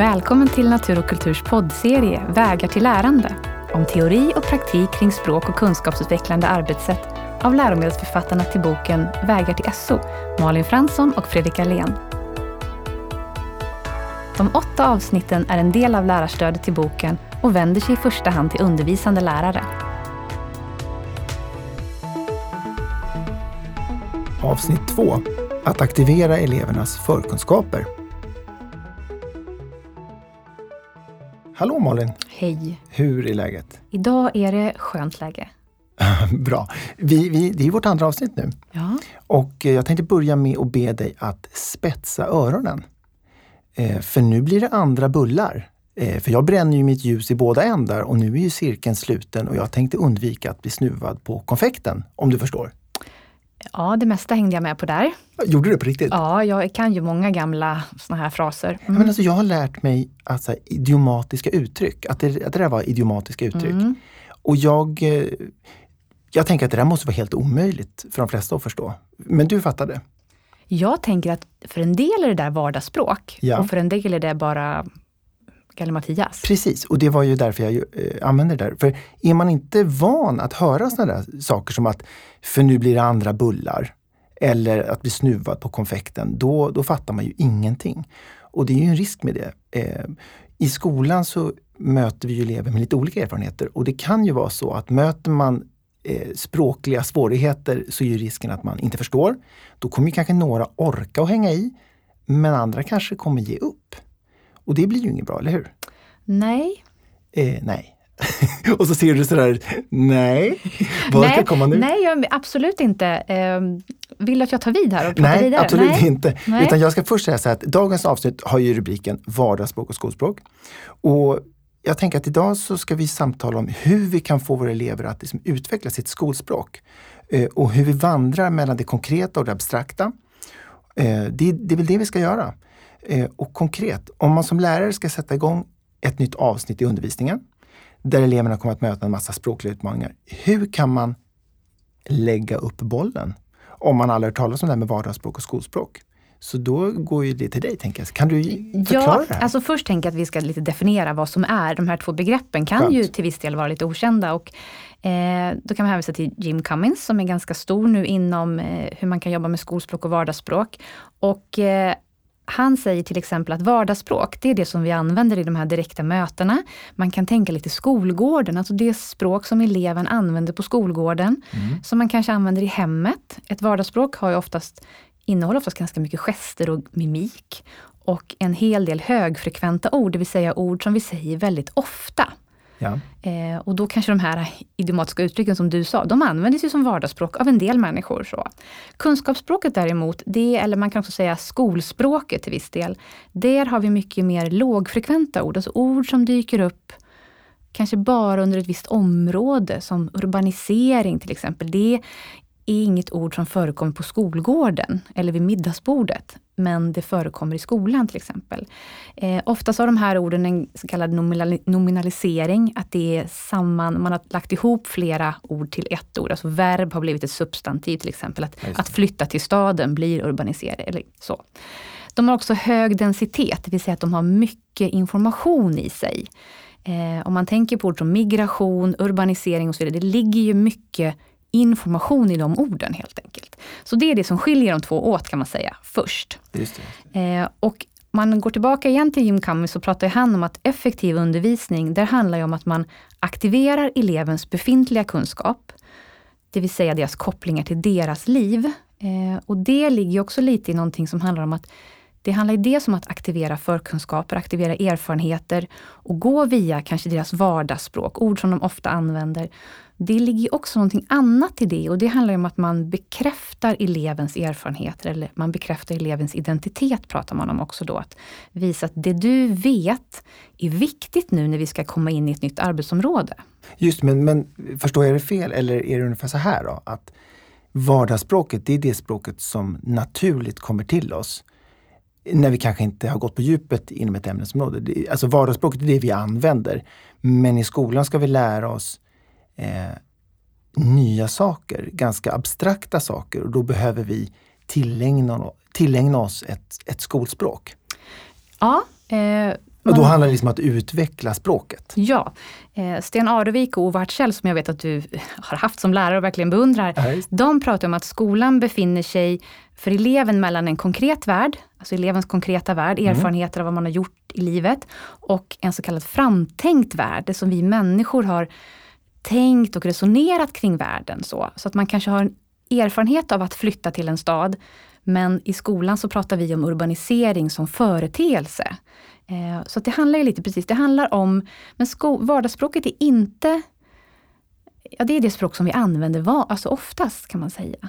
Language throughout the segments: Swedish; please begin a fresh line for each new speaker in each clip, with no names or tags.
Välkommen till Natur och kulturs poddserie Vägar till lärande om teori och praktik kring språk och kunskapsutvecklande arbetssätt av läromedelsförfattarna till boken Vägar till SO, Malin Fransson och Fredrik Allén. De åtta avsnitten är en del av lärarstödet till boken och vänder sig i första hand till undervisande lärare.
Avsnitt 2. Att aktivera elevernas förkunskaper. Hallå Malin!
Hej!
Hur är läget?
Idag är det skönt läge.
Bra! Vi, vi, det är vårt andra avsnitt nu.
Ja.
Och eh, jag tänkte börja med att be dig att spetsa öronen. Eh, för nu blir det andra bullar. Eh, för jag bränner ju mitt ljus i båda ändar och nu är ju cirkeln sluten och jag tänkte undvika att bli snuvad på konfekten, om du förstår.
Ja, det mesta hängde jag med på där.
Gjorde du det på riktigt?
Ja, jag kan ju många gamla såna här fraser.
Ja, Men alltså, jag har lärt mig att, så här, idiomatiska uttryck, att det, att det där var idiomatiska uttryck.
Mm.
Och jag, eh, jag tänker att det där måste vara helt omöjligt för de flesta att förstå. Men du fattade?
Jag tänker att för en del är det där vardagsspråk
Ja.
och för en del är det bara Mattias.
Precis, och det var ju därför jag eh, använde det där. För är man inte van att höra sådana där saker som att för nu blir det andra bullar eller att bli snuvad på konfekten, då, då fattar man ju ingenting. Och det är ju en risk med det. Eh, I skolan så möter vi ju elever med lite olika erfarenheter och det kan ju vara så att möter man eh, språkliga svårigheter så är ju risken att man inte förstår. Då kommer ju kanske några orka att hänga i, men andra kanske kommer ge upp. Och det blir ju inget bra, eller hur?
Nej.
Eh, nej. och så ser du sådär, nej. Vad ska
nej,
komma nu?
nej, jag, absolut inte. Eh, vill du att jag tar vid här och pratar
Nej,
vidare?
absolut
nej.
inte.
Nej.
Utan jag ska först säga så här att dagens avsnitt har ju rubriken Vardagsspråk och skolspråk. Och jag tänker att idag så ska vi samtala om hur vi kan få våra elever att liksom utveckla sitt skolspråk. Eh, och hur vi vandrar mellan det konkreta och det abstrakta. Eh, det, det är väl det vi ska göra. Eh, och konkret, om man som lärare ska sätta igång ett nytt avsnitt i undervisningen där eleverna kommer att möta en massa språkliga utmaningar. Hur kan man lägga upp bollen? Om man aldrig hört talas om det här med vardagsspråk och skolspråk. Så då går ju det till dig, tänker jag. Kan du förklara
Ja,
det här?
alltså först tänker jag att vi ska lite definiera vad som är. De här två begreppen kan
Skönt.
ju till viss del vara lite okända. Och, eh, då kan man hänvisa till Jim Cummins som är ganska stor nu inom eh, hur man kan jobba med skolspråk och vardagsspråk. Och, eh, han säger till exempel att vardagsspråk, det är det som vi använder i de här direkta mötena. Man kan tänka lite skolgården, alltså det språk som eleven använder på skolgården,
Mm.
som man kanske använder i hemmet. Ett vardagsspråk har ju oftast, innehåller oftast ganska mycket gester och mimik. Och en hel del högfrekventa ord, det vill säga ord som vi säger väldigt ofta.
Ja.
Eh, och då kanske de här idiomatiska uttrycken som du sa, de användes ju som vardagsspråk av en del människor. Så. Kunskapsspråket däremot, det, eller man kan också säga skolspråket till viss del, där har vi mycket mer lågfrekventa ord, alltså ord som dyker upp kanske bara under ett visst område, som urbanisering till exempel. Det är inget ord som förekommer på skolgården eller vid middagsbordet, men det förekommer i skolan till exempel. Eh, oftast har de här orden en så kallad nominali- nominalisering, att det är samman, man har lagt ihop flera ord till ett ord. Alltså verb har blivit ett substantiv till exempel. Att, att flytta till staden blir urbanisering. Eller så. De har också hög densitet, det vill säga att de har mycket information i sig. Eh, om man tänker på ord som migration, urbanisering och så vidare, det ligger ju mycket information i de orden helt enkelt. Så det är det som skiljer de två åt kan man säga, först.
Just det.
Eh, och man går tillbaka igen till Jim Cummings så pratar han om att effektiv undervisning, där handlar ju om att man aktiverar elevens befintliga kunskap, det vill säga deras kopplingar till deras liv. Eh, och det ligger också lite i någonting som handlar om att det handlar dels om att aktivera förkunskaper, aktivera erfarenheter och gå via kanske deras vardagsspråk, ord som de ofta använder. Det ligger också någonting annat i det och det handlar om att man bekräftar elevens erfarenheter eller man bekräftar elevens identitet pratar man om också då. Att visa att det du vet är viktigt nu när vi ska komma in i ett nytt arbetsområde.
Just men, men förstår jag det fel eller är det ungefär så här då? Att vardagsspråket, det är det språket som naturligt kommer till oss när vi kanske inte har gått på djupet inom ett ämnesområde. Alltså vardagsspråket är det vi använder. Men i skolan ska vi lära oss eh, nya saker, ganska abstrakta saker och då behöver vi tillägna, tillägna oss ett, ett skolspråk.
Ja, eh,
Och då handlar det liksom om att utveckla språket?
Ja. Eh, Sten Arevik och Ove Hartzell, som jag vet att du har haft som lärare och verkligen beundrar,
Ja,
de pratar om att skolan befinner sig för eleven mellan en konkret värld, alltså elevens konkreta värld,
Mm.
erfarenheter av vad man har gjort i livet, och en så kallad framtänkt värld, det som vi människor har tänkt och resonerat kring världen. Så, så att man kanske har en erfarenhet av att flytta till en stad, men i skolan så pratar vi om urbanisering som företeelse. Eh, så att det handlar ju lite precis, det handlar om, men sko, vardagsspråket är inte Ja, det är det språk som vi använder va, alltså oftast kan man säga.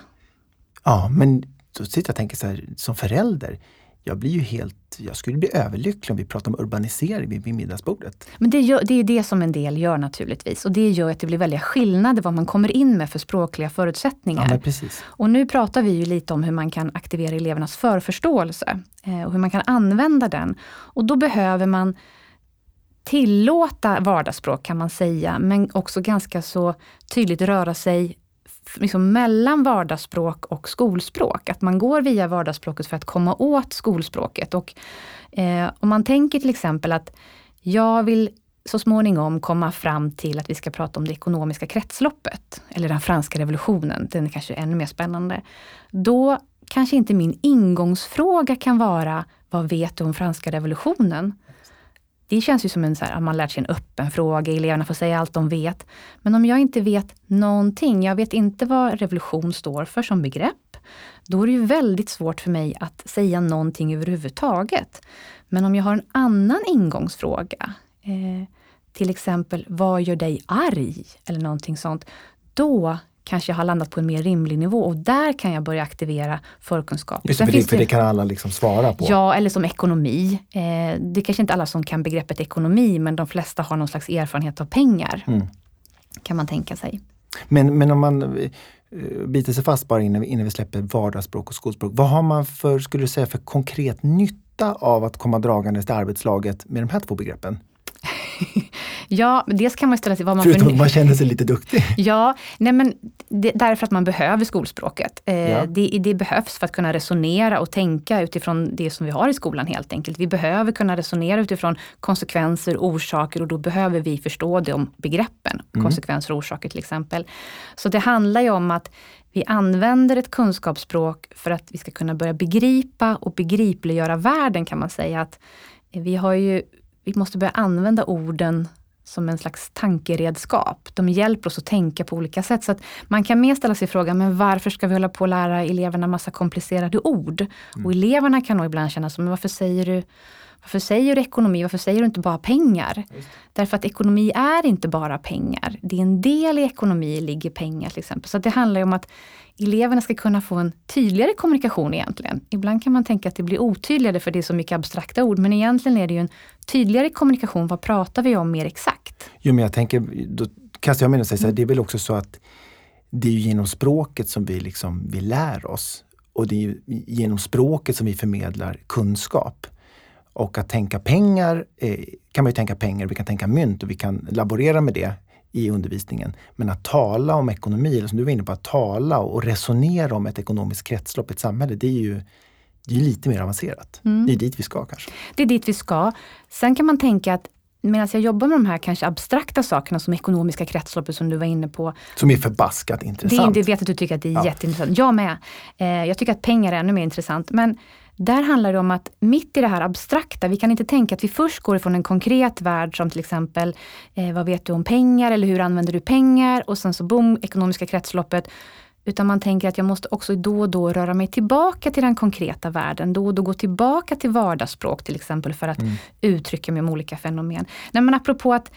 Ja, men då sitter jag och tänker så här, som förälder, jag blir ju helt, jag skulle bli överlycklig om vi pratar om urbanisering vid, middagsbordet.
Men det, gör, det är det som en del gör naturligtvis. Och det gör att det blir väldiga skillnader vad man kommer in med för språkliga förutsättningar.
Ja.
Och nu pratar vi ju lite om hur man kan aktivera elevernas förförståelse eh, och hur man kan använda den. Och då behöver man tillåta vardagsspråk kan man säga, men också ganska så tydligt röra sig liksom mellan vardagsspråk och skolspråk. Att man går via vardagsspråket för att komma åt skolspråket. Och, eh, om man tänker till exempel att jag vill så småningom komma fram till att vi ska prata om det ekonomiska kretsloppet, eller den franska revolutionen, den är kanske ännu mer spännande. Då kanske inte min ingångsfråga kan vara, vad vet du om franska revolutionen? Det känns ju som en, så här, att man lärt sig en öppen fråga, eleverna får säga allt de vet. Men om jag inte vet någonting, jag vet inte vad revolution står för som begrepp, då är det ju väldigt svårt för mig att säga någonting överhuvudtaget. Men om jag har en annan ingångsfråga, eh, till exempel vad gör dig arg? Eller någonting sånt. Då kanske jag har landat på en mer rimlig nivå och där kan jag börja aktivera förkunskap.
Just det, för, det, för det kan alla liksom svara på.
Ja, eller som ekonomi. Eh, det är kanske inte alla som kan begreppet ekonomi, men de flesta har någon slags erfarenhet av pengar.
Mm.
Kan man tänka sig.
Men, men om man eh, biter sig fast bara innan vi, innan vi släpper vardagsspråk och skolspråk. Vad har man för, skulle du säga, för konkret nytta av att komma dragandes till arbetslaget med de här två begreppen?
Ja, dels kan man ställa sig vad man
Förutom
för...
att man känner sig lite duktig.
Ja, nej men det, därför att man behöver skolspråket. Eh,
Ja.
det, det behövs för att kunna resonera och tänka utifrån det som vi har i skolan helt enkelt. Vi behöver kunna resonera utifrån konsekvenser, orsaker och då behöver vi förstå om begreppen. Konsekvenser och orsaker till exempel. Så det handlar ju om att vi använder ett kunskapsspråk för att vi ska kunna börja begripa och begripliggöra världen kan man säga. att Vi har ju vi måste börja använda orden som en slags tankeredskap. De hjälper oss att tänka på olika sätt. Så att man kan mer ställa sig frågan, men varför ska vi hålla på att lära eleverna massa komplicerade ord? Och eleverna kan nog ibland känna så, men varför säger du varför säger du ekonomi? Varför säger du inte bara pengar? Därför att ekonomi är inte bara pengar. Det är en del i ekonomi ligger pengar till exempel. Så det handlar ju om att eleverna ska kunna få en tydligare kommunikation egentligen. Ibland kan man tänka att det blir otydligare för det är så mycket abstrakta ord. Men egentligen är det ju en tydligare kommunikation. Vad pratar vi om mer exakt?
Jo, men jag tänker, då kastar jag mig in och säger så här, det är väl också så att det är ju genom språket som vi, liksom, vi lär oss. Och det är ju genom språket som vi förmedlar kunskap. Och att tänka pengar eh, kan man ju tänka pengar, vi kan tänka mynt och vi kan laborera med det i undervisningen. Men att tala om ekonomi, eller som du var inne på, att tala och resonera om ett ekonomiskt kretslopp i ett samhälle, det är ju det är ju lite mer avancerat. Det är dit vi ska kanske.
Det är dit vi ska. Sen kan man tänka att medan jag jobbar med de här kanske abstrakta sakerna som ekonomiska kretsloppet som du var inne på.
Som är förbaskat
Det,
intressant.
det vet att du tycker att det är
Ja.
jätteintressant. Jag med. Eh, jag tycker att pengar är ännu mer intressant. Men där handlar det om att mitt i det här abstrakta, vi kan inte tänka att vi först går ifrån en konkret värld som till exempel, eh, vad vet du om pengar eller hur använder du pengar? Och sen så boom, ekonomiska kretsloppet. Utan man tänker att jag måste också då och då röra mig tillbaka till den konkreta världen. Då och då gå tillbaka till vardagsspråk till exempel för att uttrycka mig om olika fenomen. Nej, men apropå att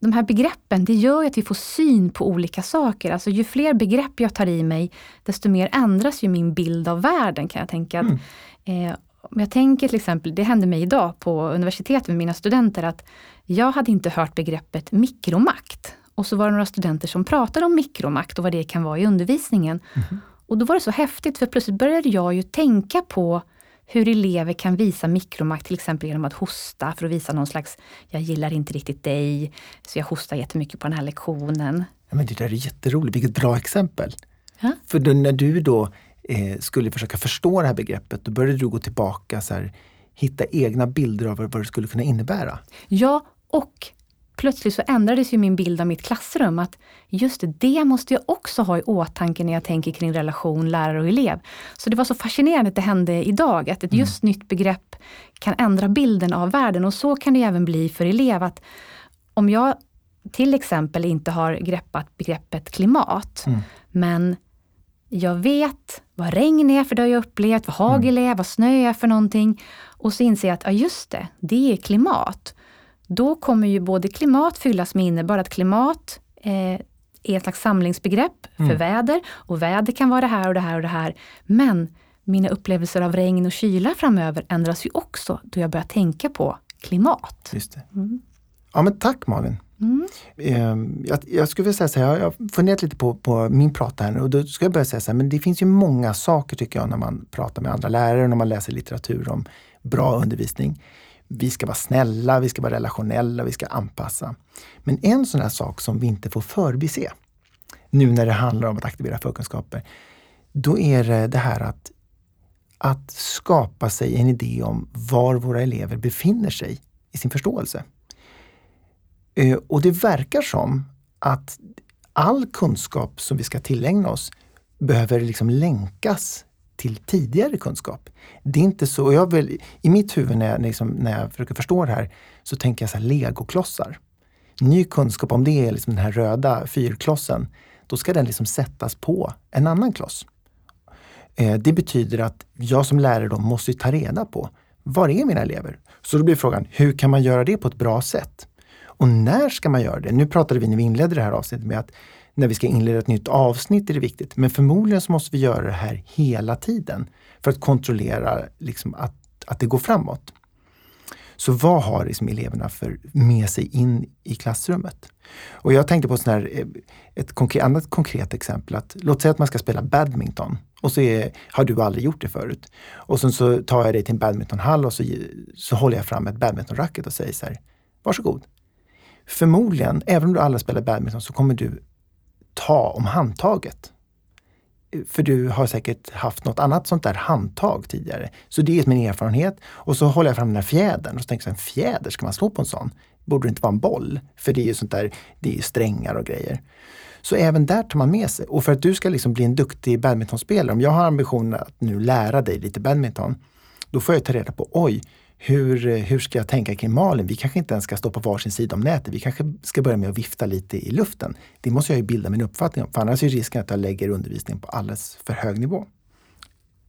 de här begreppen, det gör ju att vi får syn på olika saker. Alltså ju fler begrepp jag tar i mig, desto mer ändras ju min bild av världen kan jag tänka. Att, eh, om jag tänker till exempel, det hände mig idag på universitetet med mina studenter, att jag hade inte hört begreppet mikromakt. Och så var det några studenter som pratade om mikromakt och vad det kan vara i undervisningen. Och då var det så häftigt, för plötsligt började jag ju tänka på hur elever kan visa mikromakt, till exempel genom att hosta för att visa någon slags, jag gillar inte riktigt dig, så jag hostar jättemycket på den här lektionen.
Ja, men det där är jätteroligt, vilket bra exempel.
Ja.
För då, när du då eh, skulle försöka förstå det här begreppet, då började du gå tillbaka så här, hitta egna bilder av vad det skulle kunna innebära.
Ja, och plötsligt så ändrades ju min bild av mitt klassrum. Att just det måste jag också ha i åtanke när jag tänker kring relation lärare och elev. Så det var så fascinerande att det hände idag, att ett mm. just nytt begrepp kan ändra bilden av världen. Och så kan det även bli för elev. att Om jag till exempel inte har greppat begreppet klimat, mm. men jag vet vad regn är, för det har jag upplevt, vad hagel mm. är, vad snö är för någonting. Och så inser jag att, ja just det, det är klimat. Då kommer ju både klimat fyllas med innebörd att klimat eh, är ett slags samlingsbegrepp för mm. väder och väder kan vara det här och det här och det här. Men mina upplevelser av regn och kyla framöver ändras ju också då jag börjar tänka på klimat.
Just det. Mm. Ja men tack Malin! Mm. Ehm, jag, jag, skulle vilja säga så här, jag har funderat lite på, på min prat här nu och då ska jag börja säga så här, men det finns ju många saker tycker jag när man pratar med andra lärare och när man läser litteratur om bra undervisning. Vi ska vara snälla, vi ska vara relationella, vi ska anpassa. Men en sån här sak som vi inte får förbise, nu när det handlar om att aktivera förkunskaper, då är det det här att, att skapa sig en idé om var våra elever befinner sig i sin förståelse. Eh, och det verkar som att all kunskap som vi ska tillägna oss behöver liksom länkas till tidigare kunskap. Det är inte så, jag vill, i mitt huvud när jag, liksom, när jag försöker förstå det här, så tänker jag så här legoklossar. Ny kunskap, om det är liksom den här röda fyrklossen, då ska den liksom sättas på en annan kloss. Eh, det betyder att jag som lärare då måste ta reda på, var är mina elever? Så då blir frågan, hur kan man göra det på ett bra sätt? Och när ska man göra det? Nu pratade vi när vi inledde det här avsnittet med att när vi ska inleda ett nytt avsnitt är det viktigt. Men förmodligen så måste vi göra det här hela tiden för att kontrollera liksom att, att det går framåt. Så vad har liksom eleverna för med sig in i klassrummet? Och jag tänkte på sån här, eh, ett konkret, annat konkret exempel. Att, låt säga att man ska spela badminton och så är, har du aldrig gjort det förut. Och sen så tar jag dig till en badmintonhall och så, så håller jag fram ett badmintonracket och säger så här, varsågod. Förmodligen, även om du aldrig spelar badminton, så kommer du ta om handtaget. För du har säkert haft något annat sånt där handtag tidigare. Så det är min erfarenhet. Och så håller jag fram den här fjädern och så tänker jag, en fjäder, ska man slå på en sån? Borde det inte vara en boll? För det är ju sånt där, det är strängar och grejer. Så även där tar man med sig. Och för att du ska liksom bli en duktig badmintonspelare, om jag har ambitionen att nu lära dig lite badminton, då får jag ta reda på, oj, hur, eh, hur ska jag tänka kring Malin? Vi kanske inte ens ska stå på varsin sida om nätet. Vi kanske ska börja med att vifta lite i luften. Det måste jag ju bilda min uppfattning om, för annars är risken att jag lägger undervisningen på alldeles för hög nivå.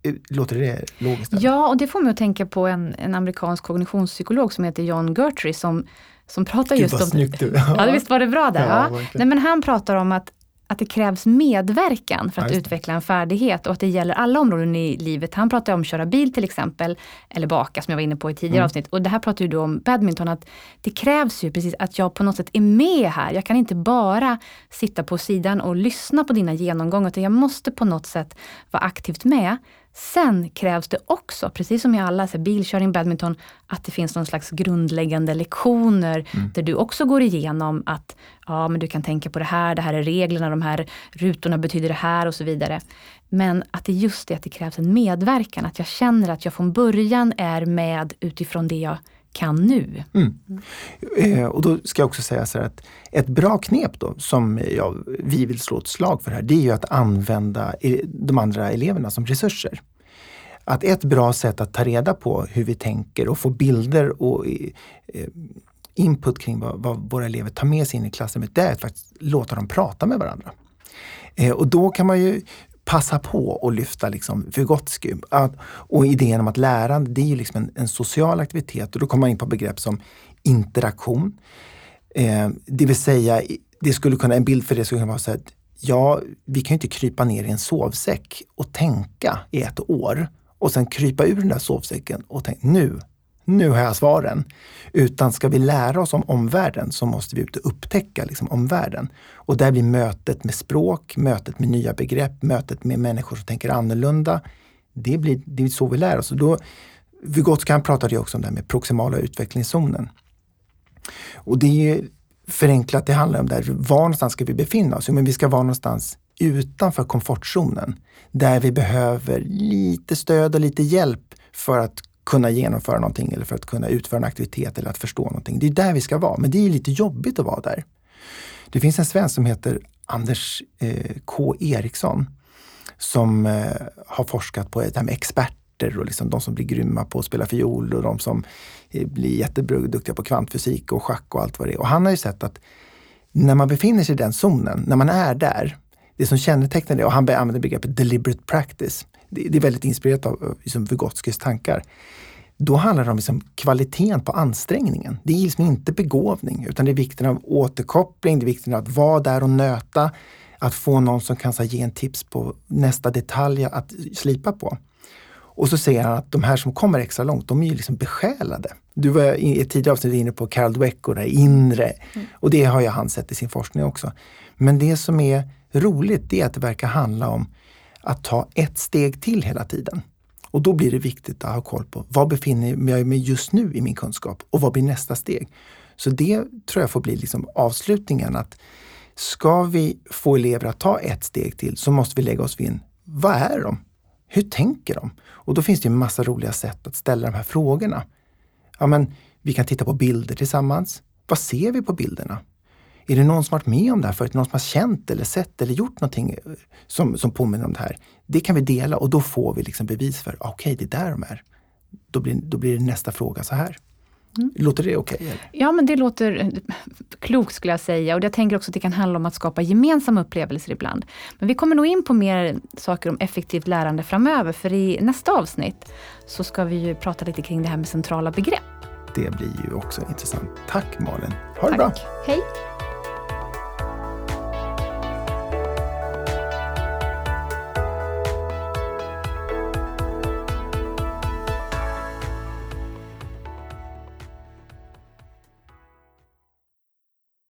Eh, låter det logiskt?
Ja, och det får mig att tänka på en, en amerikansk kognitionspsykolog som heter John Gertry som, som pratar
Gud,
just
om...
Snyggt
du.
Ja, visst var det bra där? Ja, ja. Nej, men han pratar om att att det krävs medverkan för att ja, utveckla en färdighet och att det gäller alla områden i livet. Han pratar om att köra bil till exempel, eller baka som jag var inne på i tidigare mm. avsnitt. Och det här pratar ju du om badminton, att det krävs ju precis att jag på något sätt är med här. Jag kan inte bara sitta på sidan och lyssna på dina genomgångar, utan jag måste på något sätt vara aktivt med. Sen krävs det också, precis som i alla så bilkörning, badminton, att det finns någon slags grundläggande lektioner mm. där du också går igenom att ja, men du kan tänka på det här, det här är reglerna, de här rutorna betyder det här och så vidare. Men att det just är att det krävs en medverkan, att jag känner att jag från början är med utifrån det jag kan nu. Mm.
Eh, och då ska jag också säga så här att ett bra knep då som jag, vi vill slå ett slag för här, det är ju att använda e, de andra eleverna som resurser. Att ett bra sätt att ta reda på hur vi tänker och få bilder och eh, input kring vad, vad, våra elever tar med sig in i klassrummet, det är att faktiskt låta dem prata med varandra. Eh, och då kan man ju passa på att lyfta liksom Vygotsky. Att, och idén om att lärande, det är ju liksom en, en, social aktivitet och då kommer man in på begrepp som interaktion. Eh, det vill säga, det skulle kunna, en bild för det skulle kunna vara så att ja, vi kan ju inte krypa ner i en sovsäck och tänka i ett år och sen krypa ur den där sovsäcken och tänka nu nu har jag svaren. Utan ska vi lära oss om omvärlden så måste vi ut och upptäcka liksom, omvärlden. Och där blir mötet med språk, mötet med nya begrepp, mötet med människor som tänker annorlunda. Det, blir, det är så vi lär oss. Och då, Vygotskan pratade ju också om det här med proximala utvecklingszonen. Och det är förenklat, det handlar om där, var någonstans ska vi befinna oss? Jo, men vi ska vara någonstans utanför komfortzonen. Där vi behöver lite stöd och lite hjälp för att kunna genomföra någonting eller för att kunna utföra en aktivitet eller att förstå någonting. Det är där vi ska vara, men det är lite jobbigt att vara där. Det finns en svensk som heter Anders eh, K Eriksson som eh, har forskat på det här med experter och liksom de som blir grymma på att spela fiol och de som eh, blir jätteduktiga på kvantfysik och schack och allt vad det är. Och han har ju sett att när man befinner sig i den zonen, när man är där, det som kännetecknar det, och han använder begreppet deliberate practice, det, det är väldigt inspirerat av liksom Vygotskys tankar. Då handlar det om liksom kvaliteten på ansträngningen. Det är liksom inte begåvning utan det är vikten av återkoppling, det är vikten av att vara där och nöta, att få någon som kan ge en tips på nästa detalj att slipa på. Och så säger han att de här som kommer extra långt, de är ju liksom besjälade. Du var i ett tidigare avsnitt inne på Carol Dweck och det inre. Mm. Och det har ju han sett i sin forskning också. Men det som är roligt, det är att det verkar handla om att ta ett steg till hela tiden. Och då blir det viktigt att ha koll på vad befinner jag mig just nu i min kunskap och vad blir nästa steg? Så det tror jag får bli liksom avslutningen att ska vi få elever att ta ett steg till så måste vi lägga oss vid en, vad är de? Hur tänker de? Och då finns det en massa roliga sätt att ställa de här frågorna. Ja, men vi kan titta på bilder tillsammans. Vad ser vi på bilderna? Är det någon som varit med om det här förut? Någon som har känt eller sett eller gjort någonting eh, som, som påminner om det här? Det kan vi dela och då får vi liksom bevis för, okej, okay, det är där de är. Då blir, då blir det nästa fråga så här. Mm. Låter det okej? Okay,
ja, men det låter klokt skulle jag säga. Och jag tänker också att det kan handla om att skapa gemensamma upplevelser ibland. Men vi kommer nog in på mer saker om effektivt lärande framöver. För i nästa avsnitt så ska vi ju prata lite kring det här med centrala begrepp.
Det blir ju också intressant. Tack Malin! Ha det Tack. bra!
Hej!